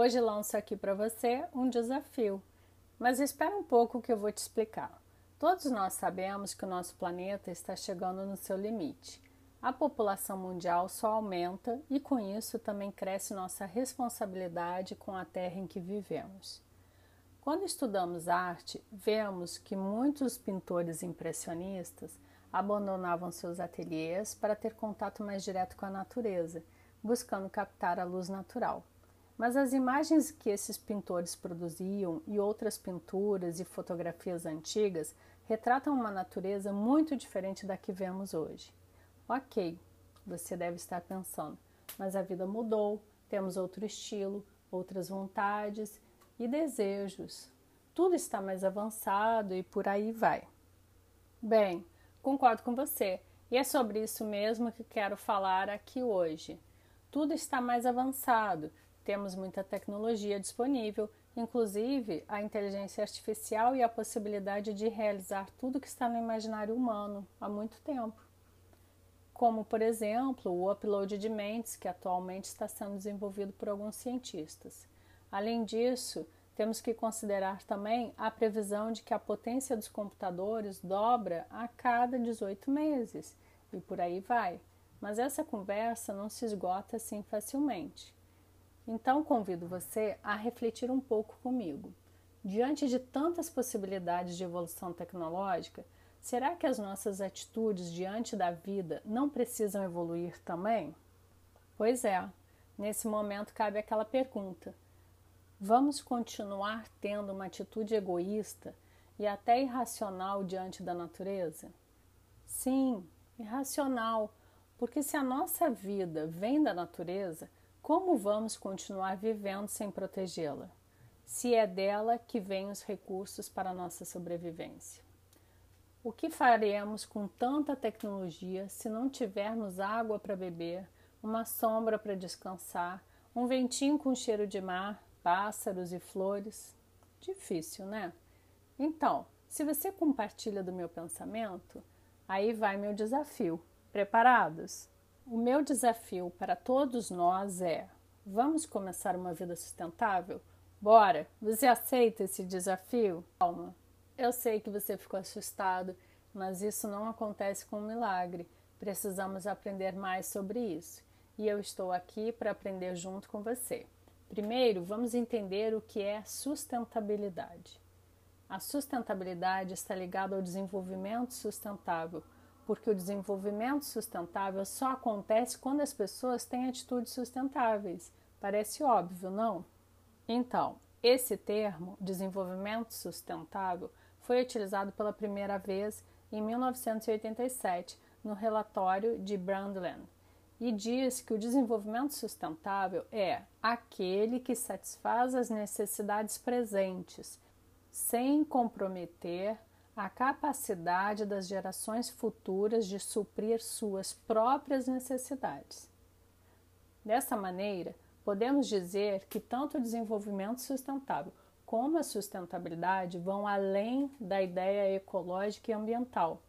Hoje lanço aqui para você um desafio, mas espera um pouco que eu vou te explicar. Todos nós sabemos que o nosso planeta está chegando no seu limite. A população mundial só aumenta e com isso também cresce nossa responsabilidade com a terra em que vivemos. Quando estudamos arte, vemos que muitos pintores impressionistas abandonavam seus ateliês para ter contato mais direto com a natureza buscando captar a luz natural. Mas as imagens que esses pintores produziam e outras pinturas e fotografias antigas retratam uma natureza muito diferente da que vemos hoje. Ok, você deve estar pensando, mas a vida mudou, temos outro estilo, outras vontades e desejos. Tudo está mais avançado e por aí vai. Bem, concordo com você, e é sobre isso mesmo que quero falar aqui hoje tudo está mais avançado, temos muita tecnologia disponível, inclusive a inteligência artificial e a possibilidade de realizar tudo que está no imaginário humano há muito tempo. Como, por exemplo, o upload de mentes, que atualmente está sendo desenvolvido por alguns cientistas. Além disso, temos que considerar também a previsão de que a potência dos computadores dobra a cada 18 meses, e por aí vai. Mas essa conversa não se esgota assim facilmente. Então convido você a refletir um pouco comigo. Diante de tantas possibilidades de evolução tecnológica, será que as nossas atitudes diante da vida não precisam evoluir também? Pois é, nesse momento cabe aquela pergunta: vamos continuar tendo uma atitude egoísta e até irracional diante da natureza? Sim, irracional porque se a nossa vida vem da natureza, como vamos continuar vivendo sem protegê-la? Se é dela que vêm os recursos para nossa sobrevivência. O que faremos com tanta tecnologia se não tivermos água para beber, uma sombra para descansar, um ventinho com cheiro de mar, pássaros e flores? Difícil, né? Então, se você compartilha do meu pensamento, aí vai meu desafio. Preparados? O meu desafio para todos nós é: vamos começar uma vida sustentável? Bora! Você aceita esse desafio? Calma. Eu sei que você ficou assustado, mas isso não acontece com um milagre. Precisamos aprender mais sobre isso. E eu estou aqui para aprender junto com você. Primeiro, vamos entender o que é sustentabilidade. A sustentabilidade está ligada ao desenvolvimento sustentável porque o desenvolvimento sustentável só acontece quando as pessoas têm atitudes sustentáveis. Parece óbvio, não? Então, esse termo, desenvolvimento sustentável, foi utilizado pela primeira vez em 1987 no relatório de Brundtland e diz que o desenvolvimento sustentável é aquele que satisfaz as necessidades presentes, sem comprometer a capacidade das gerações futuras de suprir suas próprias necessidades. Dessa maneira, podemos dizer que tanto o desenvolvimento sustentável como a sustentabilidade vão além da ideia ecológica e ambiental.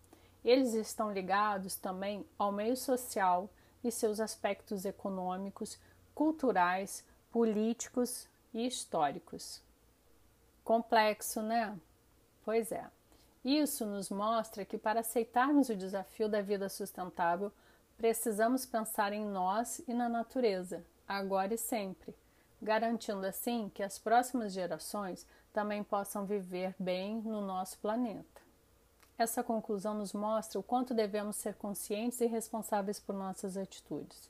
Eles estão ligados também ao meio social e seus aspectos econômicos, culturais, políticos e históricos. Complexo, né? Pois é. Isso nos mostra que para aceitarmos o desafio da vida sustentável, precisamos pensar em nós e na natureza, agora e sempre, garantindo assim que as próximas gerações também possam viver bem no nosso planeta. Essa conclusão nos mostra o quanto devemos ser conscientes e responsáveis por nossas atitudes.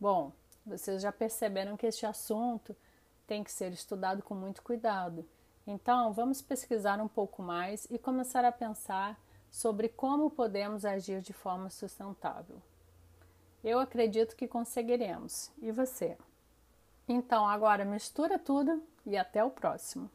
Bom, vocês já perceberam que este assunto tem que ser estudado com muito cuidado então, vamos pesquisar um pouco mais e começar a pensar sobre como podemos agir de forma sustentável. Eu acredito que conseguiremos. E você? Então, agora mistura tudo e até o próximo.